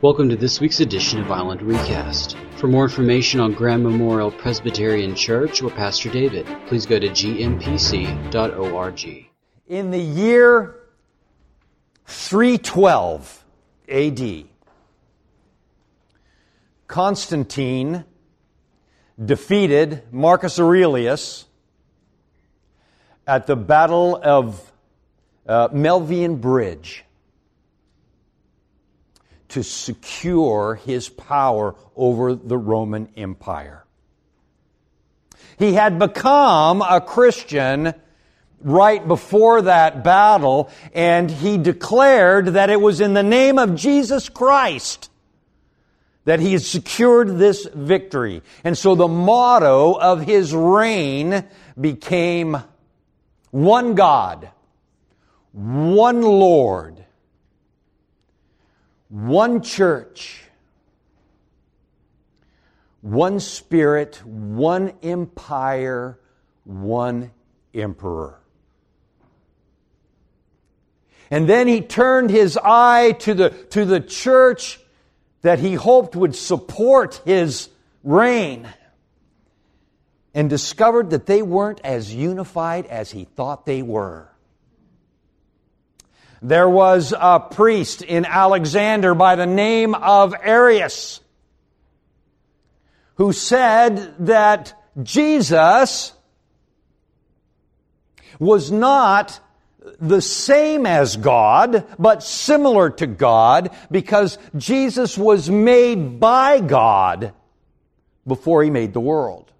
Welcome to this week's edition of Island Recast. For more information on Grand Memorial Presbyterian Church or Pastor David, please go to gmpc.org. In the year 312 AD, Constantine defeated Marcus Aurelius at the Battle of uh, Milvian Bridge to secure his power over the Roman Empire. He had become a Christian right before that battle, and he declared that it was in the name of Jesus Christ that he had secured this victory. And so the motto of his reign became one God, one Lord, one church, one spirit, one empire, one emperor. And then he turned his eye to the, to the church that he hoped would support his reign and discovered that they weren't as unified as he thought they were. There was a priest in Alexander by the name of Arius who said that Jesus was not the same as God, but similar to God, because Jesus was made by God before he made the world.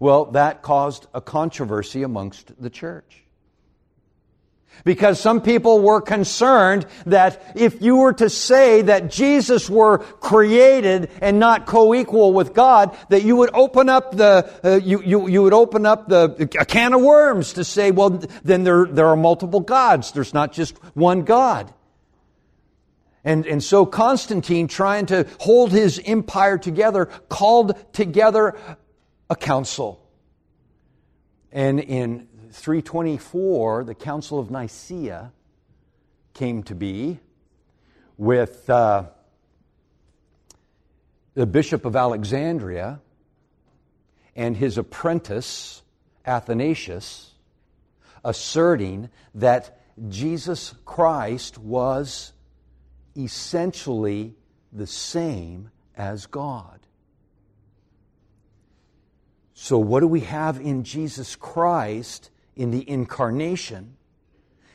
Well, that caused a controversy amongst the church. Because some people were concerned that if you were to say that Jesus were created and not co-equal with God, that you would open up the, uh, you, you, you would open up the, a can of worms to say, well, then there, there are multiple gods. There's not just one God. And, and so Constantine, trying to hold his empire together, called together a council. And in 324, the Council of Nicaea came to be with uh, the Bishop of Alexandria and his apprentice, Athanasius, asserting that Jesus Christ was essentially the same as God. So, what do we have in Jesus Christ in the incarnation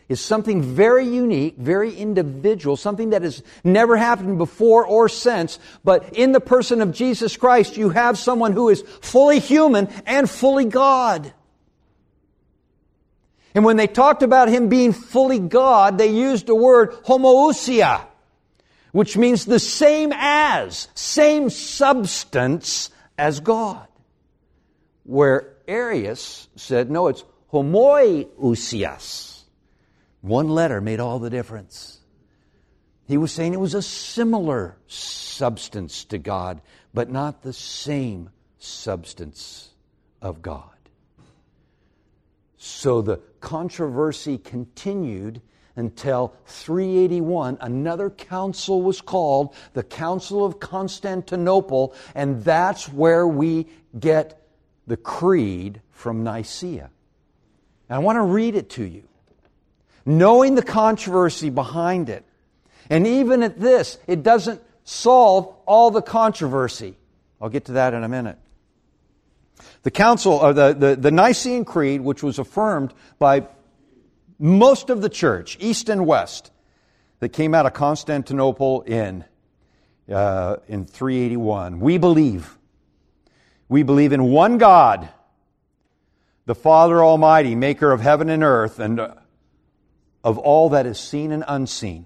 is something very unique, very individual, something that has never happened before or since. But in the person of Jesus Christ, you have someone who is fully human and fully God. And when they talked about him being fully God, they used the word homoousia, which means the same as, same substance as God. Where Arius said, no, it's homoiousias. One letter made all the difference. He was saying it was a similar substance to God, but not the same substance of God. So the controversy continued until 381. Another council was called, the Council of Constantinople, and that's where we get the creed from Nicaea. And I want to read it to you. Knowing the controversy behind it. And even at this, it doesn't solve all the controversy. I'll get to that in a minute. The council, or the, the, the Nicene Creed, which was affirmed by most of the church, east and west, that came out of Constantinople in, uh, in 381. We believe. We believe in one God the Father Almighty, maker of heaven and earth, and uh, of all that is seen and unseen.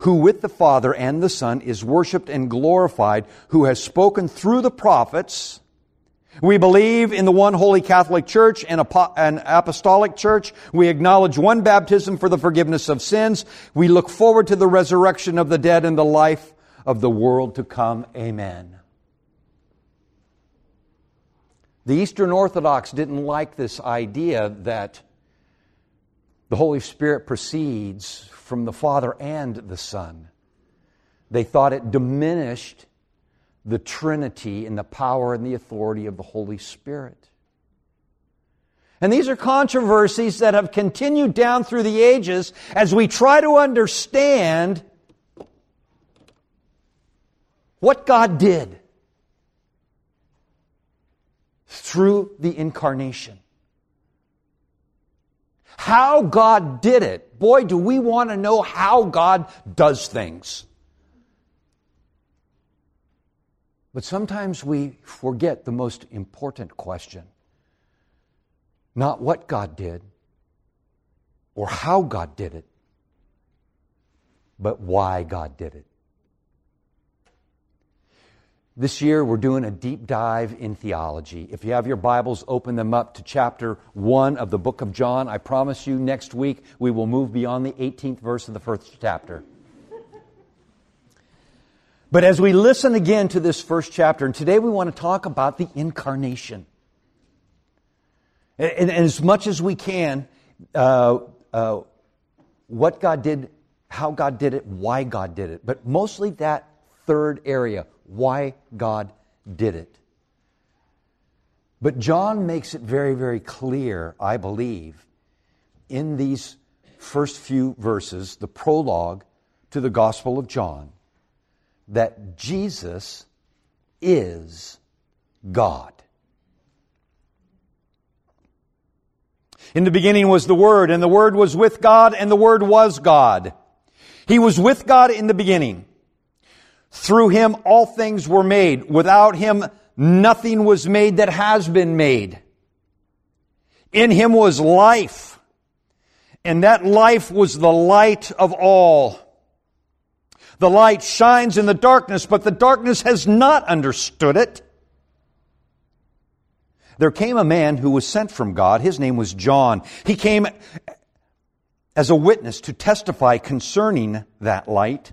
who with the Father and the Son is worshiped and glorified, who has spoken through the prophets. We believe in the one holy Catholic Church and an apostolic church. We acknowledge one baptism for the forgiveness of sins. We look forward to the resurrection of the dead and the life of the world to come. Amen. The Eastern Orthodox didn't like this idea that the Holy Spirit proceeds from the Father and the Son. They thought it diminished the Trinity and the power and the authority of the Holy Spirit. And these are controversies that have continued down through the ages as we try to understand what God did through the incarnation. How God did it. Boy, do we want to know how God does things. But sometimes we forget the most important question not what God did or how God did it, but why God did it. This year, we're doing a deep dive in theology. If you have your Bibles, open them up to chapter 1 of the book of John. I promise you, next week, we will move beyond the 18th verse of the first chapter. But as we listen again to this first chapter, and today we want to talk about the incarnation. And, and as much as we can, uh, uh, what God did, how God did it, why God did it. But mostly that third area why God did it. But John makes it very, very clear, I believe, in these first few verses, the prologue to the Gospel of John, that Jesus is God. In the beginning was the Word, and the Word was with God, and the Word was God. He was with God in the beginning. Through him all things were made. Without him nothing was made that has been made. In him was life, and that life was the light of all. The light shines in the darkness, but the darkness has not understood it. There came a man who was sent from God. His name was John. He came as a witness to testify concerning that light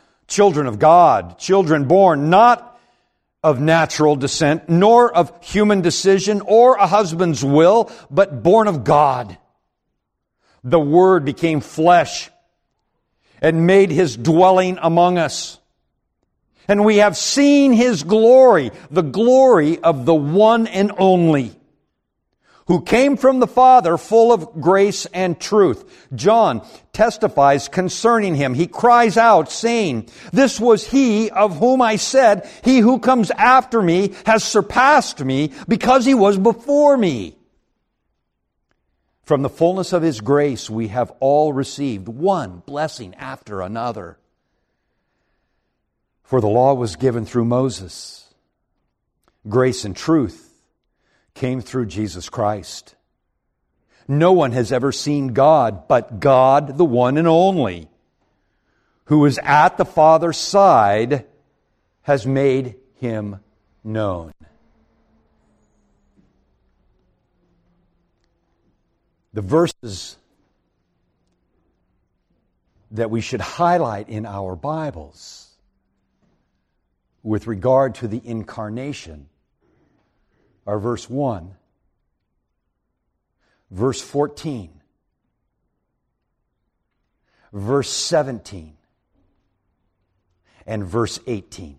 children of God, children born not of natural descent, nor of human decision or a husband's will, but born of God. The Word became flesh and made his dwelling among us. And we have seen his glory, the glory of the one and only who came from the Father full of grace and truth. John testifies concerning him. He cries out saying, this was he of whom I said, he who comes after me has surpassed me because he was before me. From the fullness of his grace we have all received one blessing after another. For the law was given through Moses. Grace and truth came through Jesus Christ. No one has ever seen God but God, the one and only, who is at the Father's side, has made him known. The verses that we should highlight in our Bibles with regard to the incarnation are verse 1, verse 14, verse 17, and verse 18.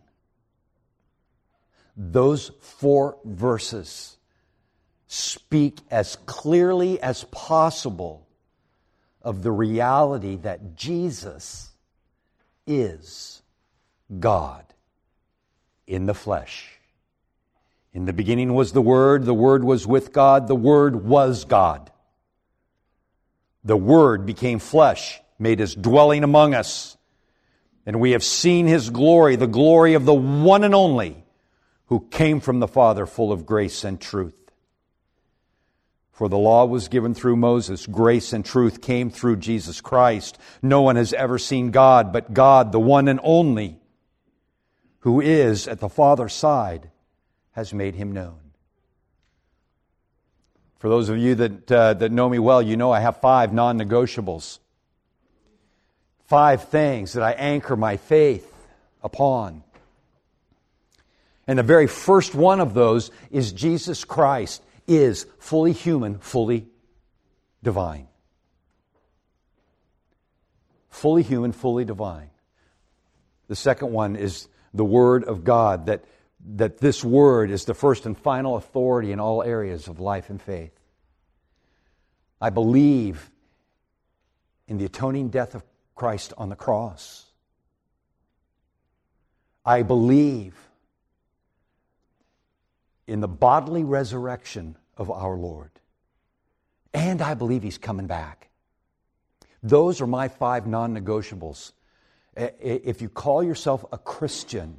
Those four verses speak as clearly as possible of the reality that Jesus is God in the flesh. In the beginning was the Word, the Word was with God, the Word was God. The Word became flesh, made his dwelling among us, and we have seen his glory, the glory of the one and only who came from the Father, full of grace and truth. For the law was given through Moses. Grace and truth came through Jesus Christ. No one has ever seen God but God, the one and only, who is at the Father's side, has made him known. For those of you that, uh, that know me well, you know I have five non negotiables. Five things that I anchor my faith upon. And the very first one of those is Jesus Christ is fully human, fully divine. Fully human, fully divine. The second one is the Word of God, that, that this Word is the first and final authority in all areas of life and faith. I believe in the atoning death of Christ on the cross. I believe in the bodily resurrection of our Lord. And I believe He's coming back. Those are my five non negotiables. If you call yourself a Christian,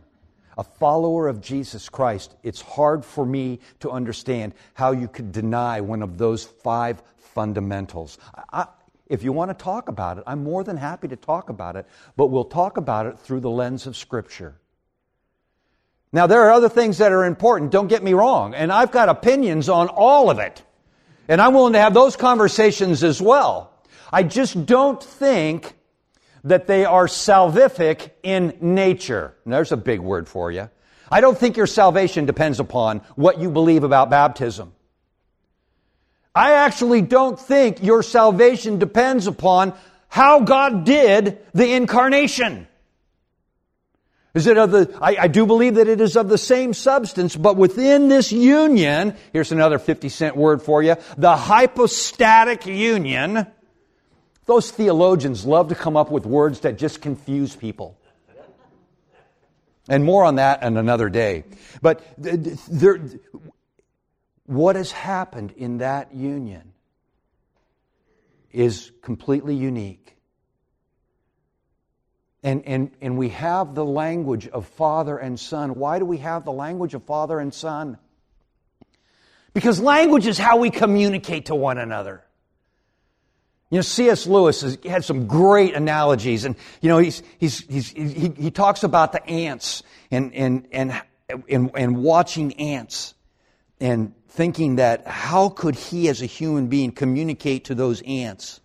a follower of Jesus Christ, it's hard for me to understand how you could deny one of those five fundamentals. I, if you want to talk about it, I'm more than happy to talk about it, but we'll talk about it through the lens of Scripture. Now, there are other things that are important, don't get me wrong, and I've got opinions on all of it. And I'm willing to have those conversations as well. I just don't think that they are salvific in nature. And there's a big word for you. I don't think your salvation depends upon what you believe about baptism. I actually don't think your salvation depends upon how God did the incarnation. Is it of the, I, I, do believe that it is of the same substance, but within this union, here's another 50 cent word for you, the hypostatic union. Those theologians love to come up with words that just confuse people. And more on that on another day. But there, what has happened in that union is completely unique. And, and, and we have the language of Father and Son. Why do we have the language of Father and Son? Because language is how we communicate to one another. You know, C.S. Lewis has had some great analogies, and you know, he's, he's, he's, he, he talks about the ants and, and, and, and, and watching ants and thinking that how could he as a human being communicate to those ants?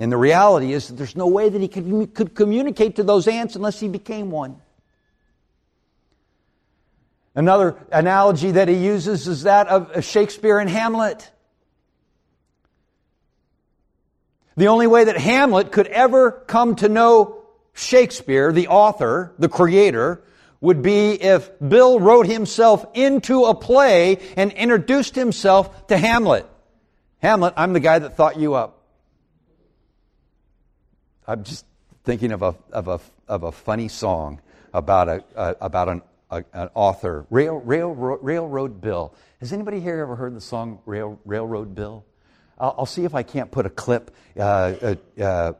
And the reality is that there's no way that he could, could communicate to those ants unless he became one. Another analogy that he uses is that of Shakespeare and Hamlet. The only way that Hamlet could ever come to know Shakespeare, the author, the creator, would be if Bill wrote himself into a play and introduced himself to Hamlet. Hamlet, I'm the guy that thought you up. I'm just thinking of a, of a, of a funny song about, a, a about an, a, an author, Rail, Rail, Railroad Bill. Has anybody here ever heard the song Rail, Railroad Bill? I'll, I'll, see if I can't put a clip uh, uh, uh,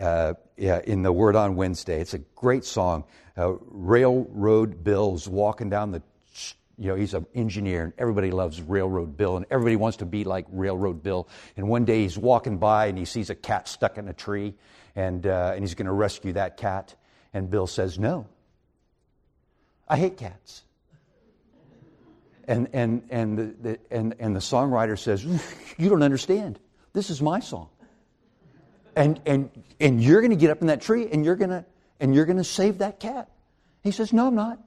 uh in the Word on Wednesday. It's a great song. Uh, Railroad Bill's walking down the you know, he's an engineer, and everybody loves Railroad Bill, and everybody wants to be like Railroad Bill. And one day he's walking by and he sees a cat stuck in a tree, and, uh, and he's going to rescue that cat. And Bill says, No, I hate cats. And, and, and, the, the, and, and the songwriter says, You don't understand. This is my song. and, and, and you're going to get up in that tree and you're going to, and you're going to save that cat. He says, no, I'm not.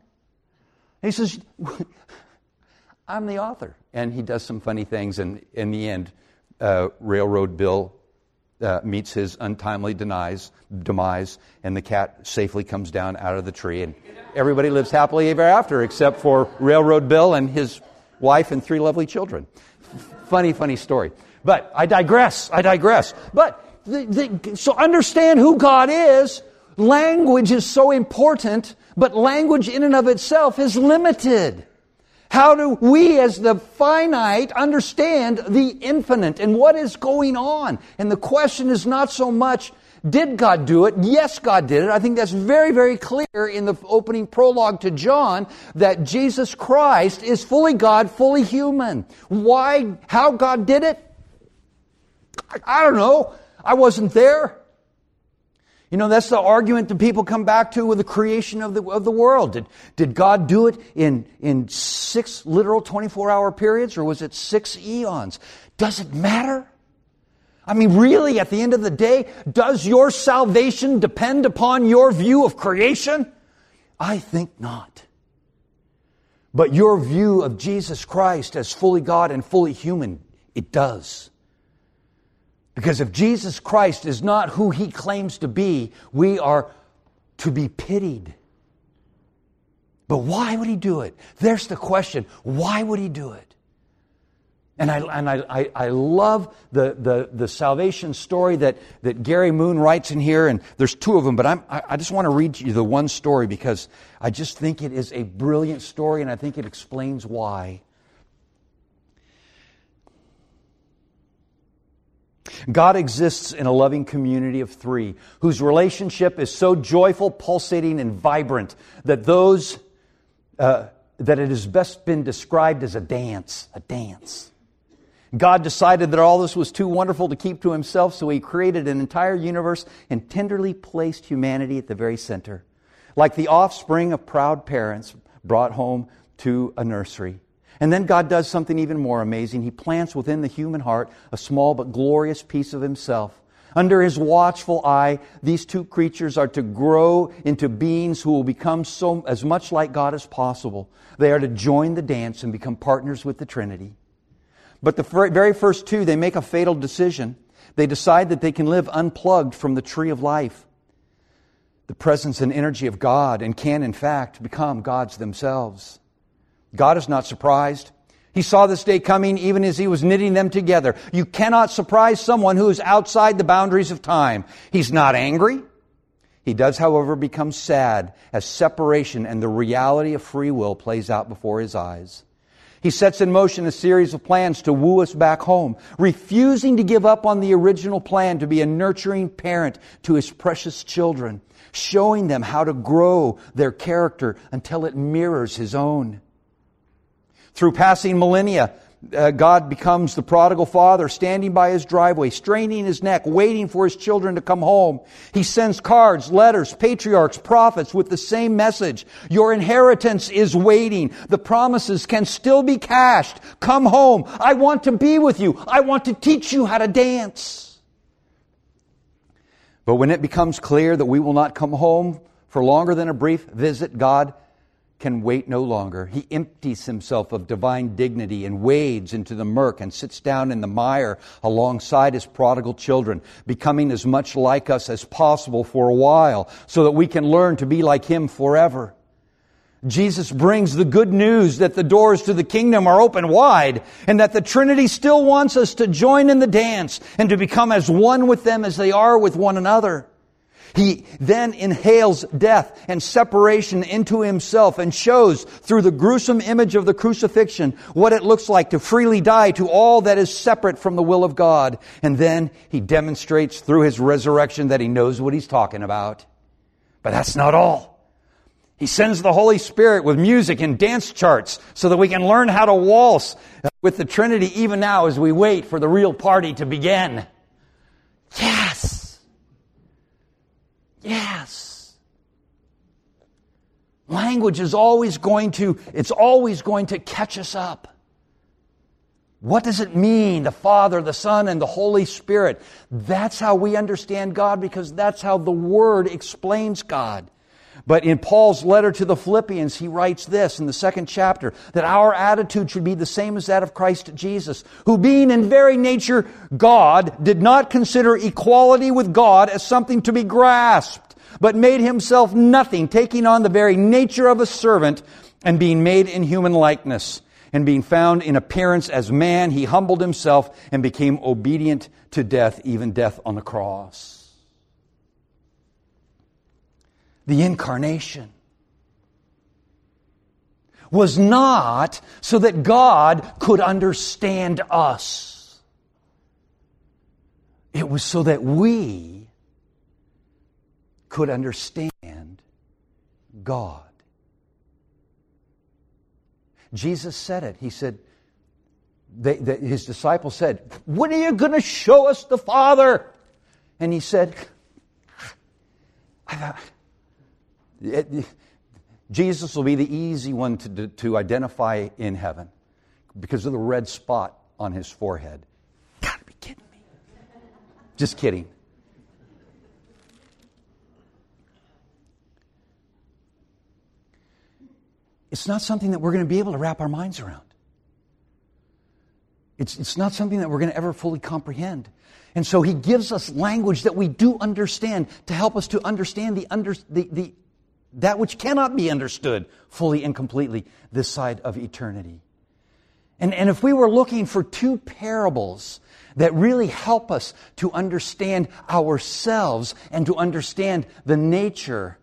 He says, I'm the author. And he does some funny things, and in the end, uh, Railroad Bill uh, meets his untimely denies, demise, and the cat safely comes down out of the tree, and everybody lives happily ever after, except for Railroad Bill and his wife and three lovely children. funny, funny story. But I digress. I digress. But the, the, so understand who God is. Language is so important, but language in and of itself is limited. How do we, as the finite, understand the infinite and what is going on? And the question is not so much, did God do it? Yes, God did it. I think that's very, very clear in the opening prologue to John that Jesus Christ is fully God, fully human. Why, how God did it? I don't know. I wasn't there. You know, that's the argument that people come back to with the creation of the, of the world. Did, did God do it in, in six literal 24 hour periods or was it six eons? Does it matter? I mean, really, at the end of the day, does your salvation depend upon your view of creation? I think not. But your view of Jesus Christ as fully God and fully human, it does. Because if Jesus Christ is not who he claims to be, we are to be pitied. But why would he do it? There's the question. Why would he do it? And I, and I, I, I, love the, the, the salvation story that, that Gary Moon writes in here, and there's two of them, but I'm, I, I just want to read you the one story because I just think it is a brilliant story and I think it explains why. God exists in a loving community of three whose relationship is so joyful, pulsating, and vibrant that those uh, that it has best been described as a dance, a dance. God decided that all this was too wonderful to keep to himself, so he created an entire universe and tenderly placed humanity at the very center. Like the offspring of proud parents brought home to a nursery. And then God does something even more amazing. He plants within the human heart a small but glorious piece of Himself. Under His watchful eye, these two creatures are to grow into beings who will become so as much like God as possible. They are to join the dance and become partners with the Trinity. But the very first two, they make a fatal decision. They decide that they can live unplugged from the tree of life, the presence and energy of God, and can, in fact, become gods themselves. God is not surprised. He saw this day coming even as he was knitting them together. You cannot surprise someone who is outside the boundaries of time. He's not angry. He does, however, become sad as separation and the reality of free will plays out before his eyes. He sets in motion a series of plans to woo us back home, refusing to give up on the original plan to be a nurturing parent to his precious children, showing them how to grow their character until it mirrors his own. Through passing millennia, uh, God becomes the prodigal father standing by his driveway, straining his neck, waiting for his children to come home. He sends cards, letters, patriarchs, prophets with the same message. Your inheritance is waiting. The promises can still be cashed. Come home. I want to be with you. I want to teach you how to dance. But when it becomes clear that we will not come home for longer than a brief visit, God can wait no longer. He empties himself of divine dignity and wades into the murk and sits down in the mire alongside his prodigal children, becoming as much like us as possible for a while so that we can learn to be like him forever. Jesus brings the good news that the doors to the kingdom are open wide and that the Trinity still wants us to join in the dance and to become as one with them as they are with one another. He then inhales death and separation into himself and shows through the gruesome image of the crucifixion what it looks like to freely die to all that is separate from the will of God. And then he demonstrates through his resurrection that he knows what he's talking about. But that's not all. He sends the Holy Spirit with music and dance charts so that we can learn how to waltz with the Trinity even now as we wait for the real party to begin. Yes! Yes. Language is always going to, it's always going to catch us up. What does it mean, the Father, the Son, and the Holy Spirit? That's how we understand God because that's how the Word explains God. But in Paul's letter to the Philippians, he writes this in the second chapter that our attitude should be the same as that of Christ Jesus, who being in very nature God, did not consider equality with God as something to be grasped, but made himself nothing, taking on the very nature of a servant and being made in human likeness. And being found in appearance as man, he humbled himself and became obedient to death, even death on the cross the incarnation was not so that God could understand us. It was so that we could understand God. Jesus said it. He said, they, they, his disciples said, When are you going to show us the Father? And he said, I, it, Jesus will be the easy one to, to identify in heaven because of the red spot on his forehead. Gotta be kidding me. Just kidding. It's not something that we're going to be able to wrap our minds around. It's, it's not something that we're going to ever fully comprehend. And so he gives us language that we do understand to help us to understand the, under, the, the that which cannot be understood fully and completely this side of eternity. And, and if we were looking for two parables that really help us to understand ourselves and to understand the nature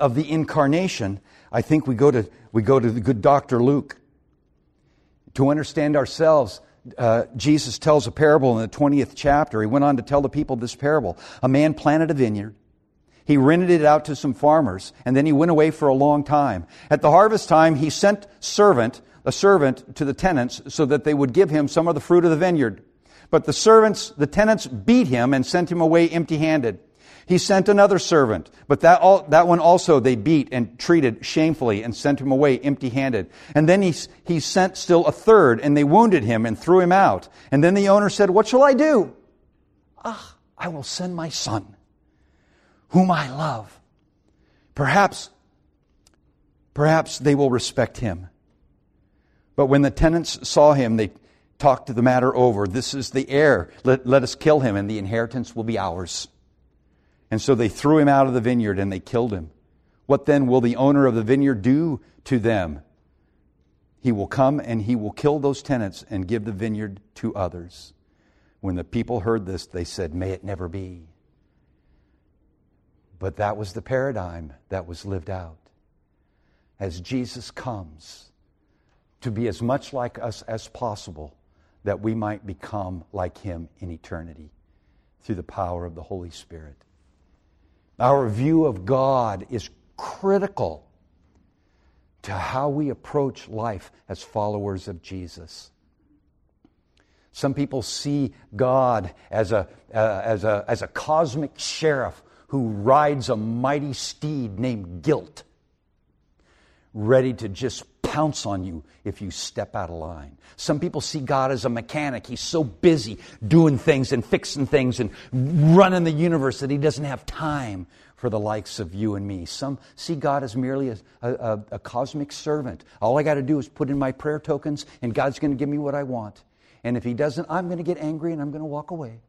of the incarnation, I think we go to, we go to the good Dr. Luke. To understand ourselves, uh, Jesus tells a parable in the 20th chapter. He went on to tell the people this parable. A man planted a vineyard he rented it out to some farmers, and then he went away for a long time. At the harvest time, he sent servant, a servant to the tenants so that they would give him some of the fruit of the vineyard. But the servants, the tenants beat him and sent him away empty handed. He sent another servant, but that, all, that one also they beat and treated shamefully and sent him away empty handed. And then he, he sent still a third, and they wounded him and threw him out. And then the owner said, What shall I do? Ah, I will send my son whom I love. Perhaps, perhaps they will respect him. But when the tenants saw him, they talked the matter over. This is the heir. Let, let us kill him, and the inheritance will be ours. And so they threw him out of the vineyard and they killed him. What then will the owner of the vineyard do to them? He will come and he will kill those tenants and give the vineyard to others. When the people heard this, they said, May it never be. But that was the paradigm that was lived out. As Jesus comes to be as much like us as possible, that we might become like him in eternity through the power of the Holy Spirit. Our view of God is critical to how we approach life as followers of Jesus. Some people see God as a, uh, as a, as a cosmic sheriff who rides a mighty steed named guilt, ready to just pounce on you if you step out of line. Some people see God as a mechanic. He's so busy doing things and fixing things and running the universe that he doesn't have time for the likes of you and me. Some see God as merely a, a, a cosmic servant. All I got to do is put in my prayer tokens and God's going to give me what I want. And if he doesn't, I'm going to get angry and I'm going to walk away.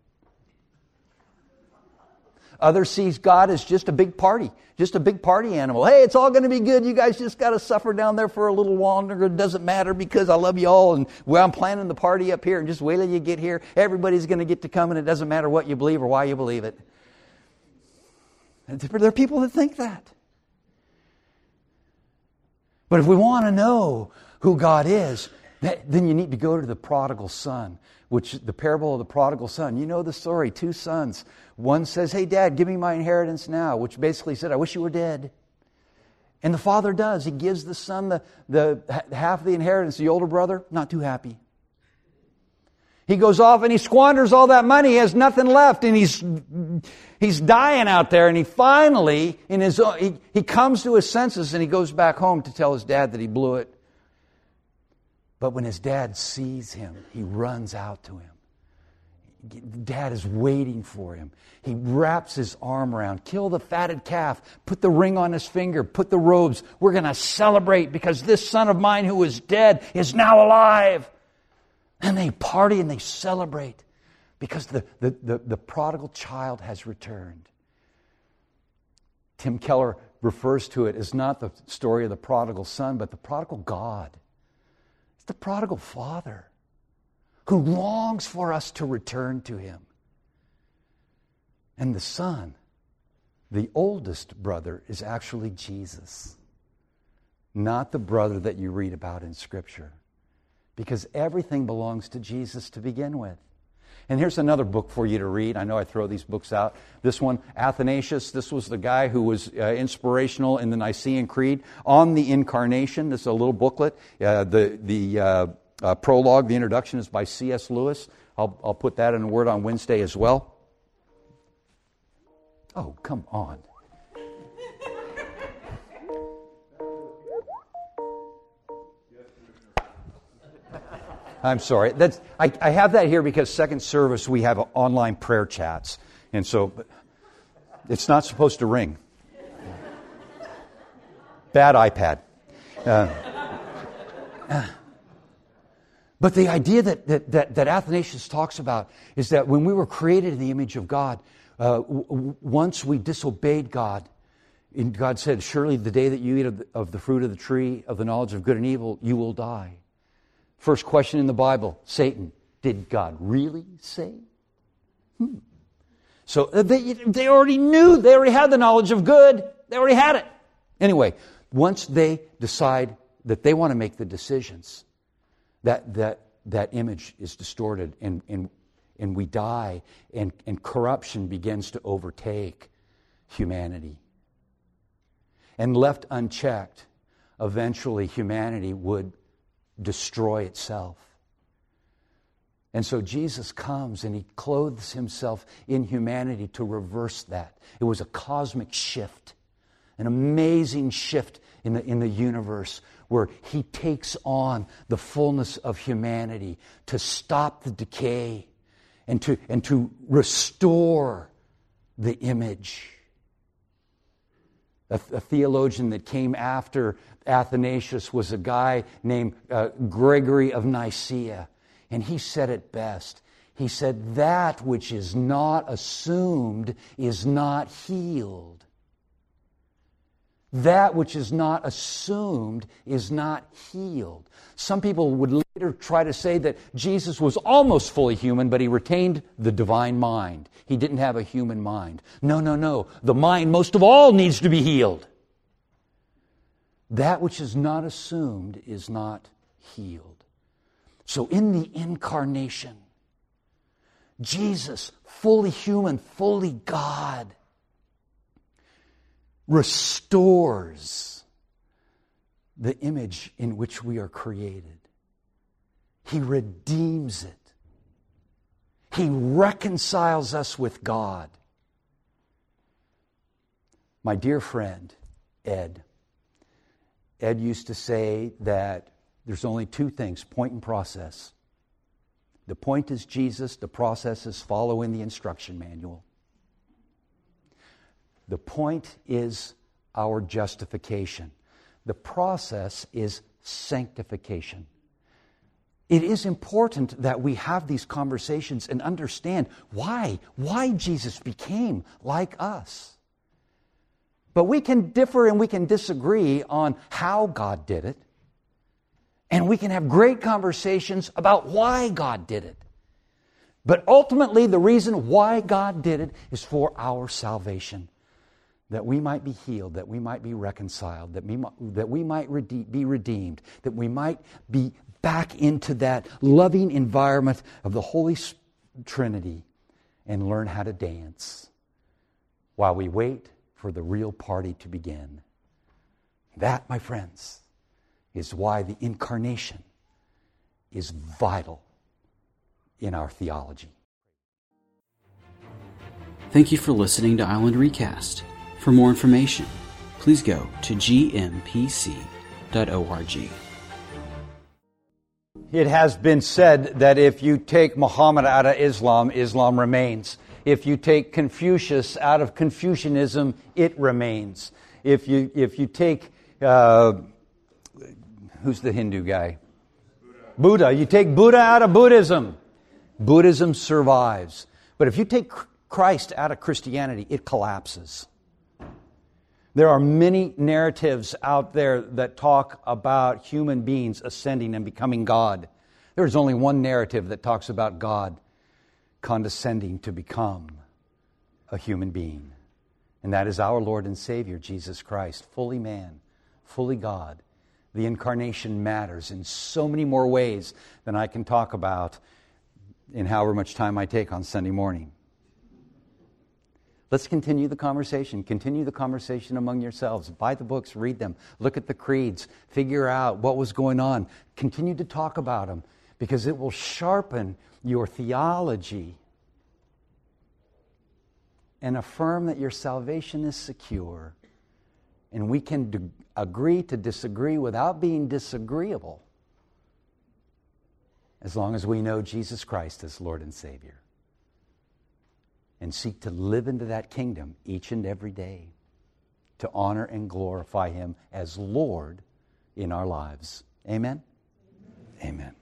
Others sees God as just a big party, just a big party animal. Hey, it's all going to be good. You guys just got to suffer down there for a little longer. It doesn't matter because I love you all and well, I'm planning the party up here and just wait till you get here. Everybody's going to get to come and it doesn't matter what you believe or why you believe it. There are people that think that. But if we want to know who God is, then you need to go to the prodigal son which the parable of the prodigal son. You know the story. Two sons. One says, Hey, dad, give me my inheritance now, which basically said, I wish you were dead. And the father does. He gives the son the, the half of the inheritance. The older brother, not too happy. He goes off and he squanders all that money. He has nothing left and he's, he's dying out there. And he finally, in his own, he, he comes to his senses and he goes back home to tell his dad that he blew it. But when his dad sees him, he runs out to him. Dad is waiting for him. He wraps his arm around, kill the fatted calf, put the ring on his finger, put the robes. We're going to celebrate because this son of mine who was dead is now alive. And they party and they celebrate because the, the, the, the prodigal child has returned. Tim Keller refers to it as not the story of the prodigal son, but the prodigal God. It's the prodigal father who longs for us to return to him. And the son, the oldest brother, is actually Jesus, not the brother that you read about in Scripture, because everything belongs to Jesus to begin with. And here's another book for you to read. I know I throw these books out. This one, Athanasius, this was the guy who was uh, inspirational in the Nicene Creed on the Incarnation. This is a little booklet. Uh, the the uh, uh, prologue, the introduction, is by C.S. Lewis. I'll, I'll put that in a word on Wednesday as well. Oh, come on. I'm sorry. That's, I, I, have that here because second service we have online prayer chats. And so it's not supposed to ring. Bad iPad. Uh, but the idea that, that, that, that, Athanasius talks about is that when we were created in the image of God, uh, w- once we disobeyed God, and God said, Surely the day that you eat of the, of the fruit of the tree of the knowledge of good and evil, you will die. First question in the Bible Satan, did God really say? Hmm. So uh, they, they already knew, they already had the knowledge of good, they already had it. Anyway, once they decide that they want to make the decisions, that, that, that image is distorted and, and, and we die, and, and corruption begins to overtake humanity. And left unchecked, eventually humanity would destroy itself. And so Jesus comes and he clothes himself in humanity to reverse that. It was a cosmic shift, an amazing shift in the, in the universe where he takes on the fullness of humanity to stop the decay and to, and to restore the image. A, a theologian that came after Athanasius was a guy named uh, Gregory of Nicaea, and he said it best. He said, That which is not assumed is not healed. That which is not assumed is not healed. Some people would later try to say that Jesus was almost fully human, but he retained the divine mind. He didn't have a human mind. No, no, no. The mind, most of all, needs to be healed. That which is not assumed is not healed. So in the incarnation, Jesus, fully human, fully God, restores the image in which we are created. He redeems it. He reconciles us with God. My dear friend, Ed, Ed used to say that there's only two things point and process. The point is Jesus, the process is following the instruction manual. The point is our justification. The process is sanctification. It is important that we have these conversations and understand why, why Jesus became like us. But we can differ and we can disagree on how God did it. And we can have great conversations about why God did it. But ultimately, the reason why God did it is for our salvation that we might be healed, that we might be reconciled, that we, that we might rede- be redeemed, that we might be back into that loving environment of the Holy Trinity and learn how to dance while we wait for the real party to begin. That, my friends, is why the incarnation is vital in our theology. Thank you for listening to Island Recast. For more information, please go to gmpc.org. It has been said that if you take Muhammad out of Islam, Islam remains. If you take Confucius out of Confucianism, it remains. If you, if you take, uh, who's the Hindu guy? Buddha. Buddha. You take Buddha out of Buddhism, Buddhism survives. But if you take Christ out of Christianity, it collapses. There are many narratives out there that talk about human beings ascending and becoming God. There's only one narrative that talks about God condescending to become a human being, and that is our Lord and Savior, Jesus Christ, fully man, fully God. The incarnation matters in so many more ways than I can talk about in however much time I take on Sunday morning. Let's continue the conversation. Continue the conversation among yourselves. Buy the books, read them, look at the creeds, figure out what was going on. Continue to talk about them because it will sharpen your theology and affirm that your salvation is secure. And we can agree to disagree without being disagreeable as long as we know Jesus Christ as Lord and Savior and seek to live into that kingdom each and every day to honor and glorify Him as Lord in our lives. Amen? Amen. Amen.